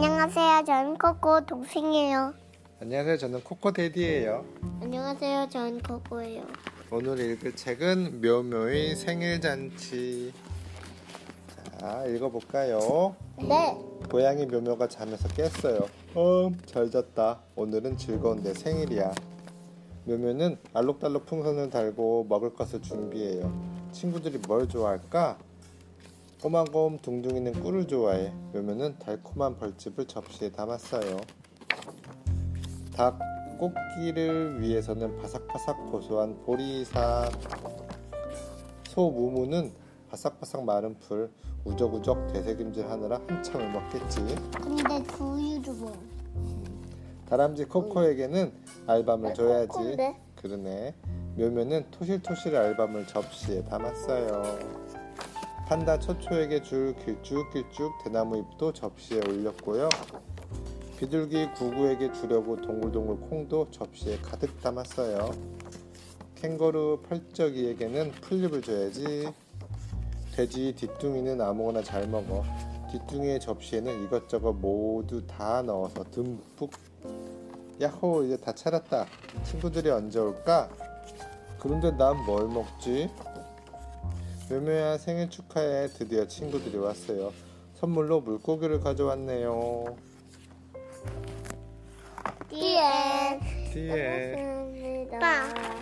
안녕하세요. 저는 코코 동생이에요. 안녕하세요. 저는 코코데디예요. 안녕하세요. 저는 코코예요. 오늘 읽을 책은 묘묘의 생일잔치. 자, 읽어볼까요? 네. 고양이 묘묘가 잠에서 깼어요. 어, 잘 잤다. 오늘은 즐거운 내 생일이야. 묘묘는 알록달록 풍선을 달고 먹을 것을 준비해요. 친구들이 뭘 좋아할까? 꼬마곰 둥둥이는 꿀을 좋아해. 묘묘는 달콤한 벌집을 접시에 담았어요. 닭 꽃기를 위해서는 바삭바삭 고소한 보리사. 소 무무는 바삭바삭 마른 풀 우적우적 되새김질 하느라 한참을 먹겠지. 근데 두유도 뭐? 다람쥐 코코에게는 알밤을 줘야지. 코코인데? 그러네. 묘묘는 토실토실 알밤을 접시에 담았어요. 판다 초초에게 줄 길쭉길쭉 대나무 잎도 접시에 올렸고요. 비둘기 구구에게 주려고 동글동글 콩도 접시에 가득 담았어요. 캥거루 펄쩍이에게는 풀잎을 줘야지. 돼지 뒤뚱이는 아무거나 잘 먹어. 뒤뚱이의 접시에는 이것저것 모두 다 넣어서 듬뿍. 야호, 이제 다 차렸다. 친구들이 언제 올까? 그런데 난 뭘 먹지? 묘묘야 생일 축하해. 드디어 친구들이 왔어요. 선물로 물고기를 가져왔네요. 뒤에. 뒤에. 빵.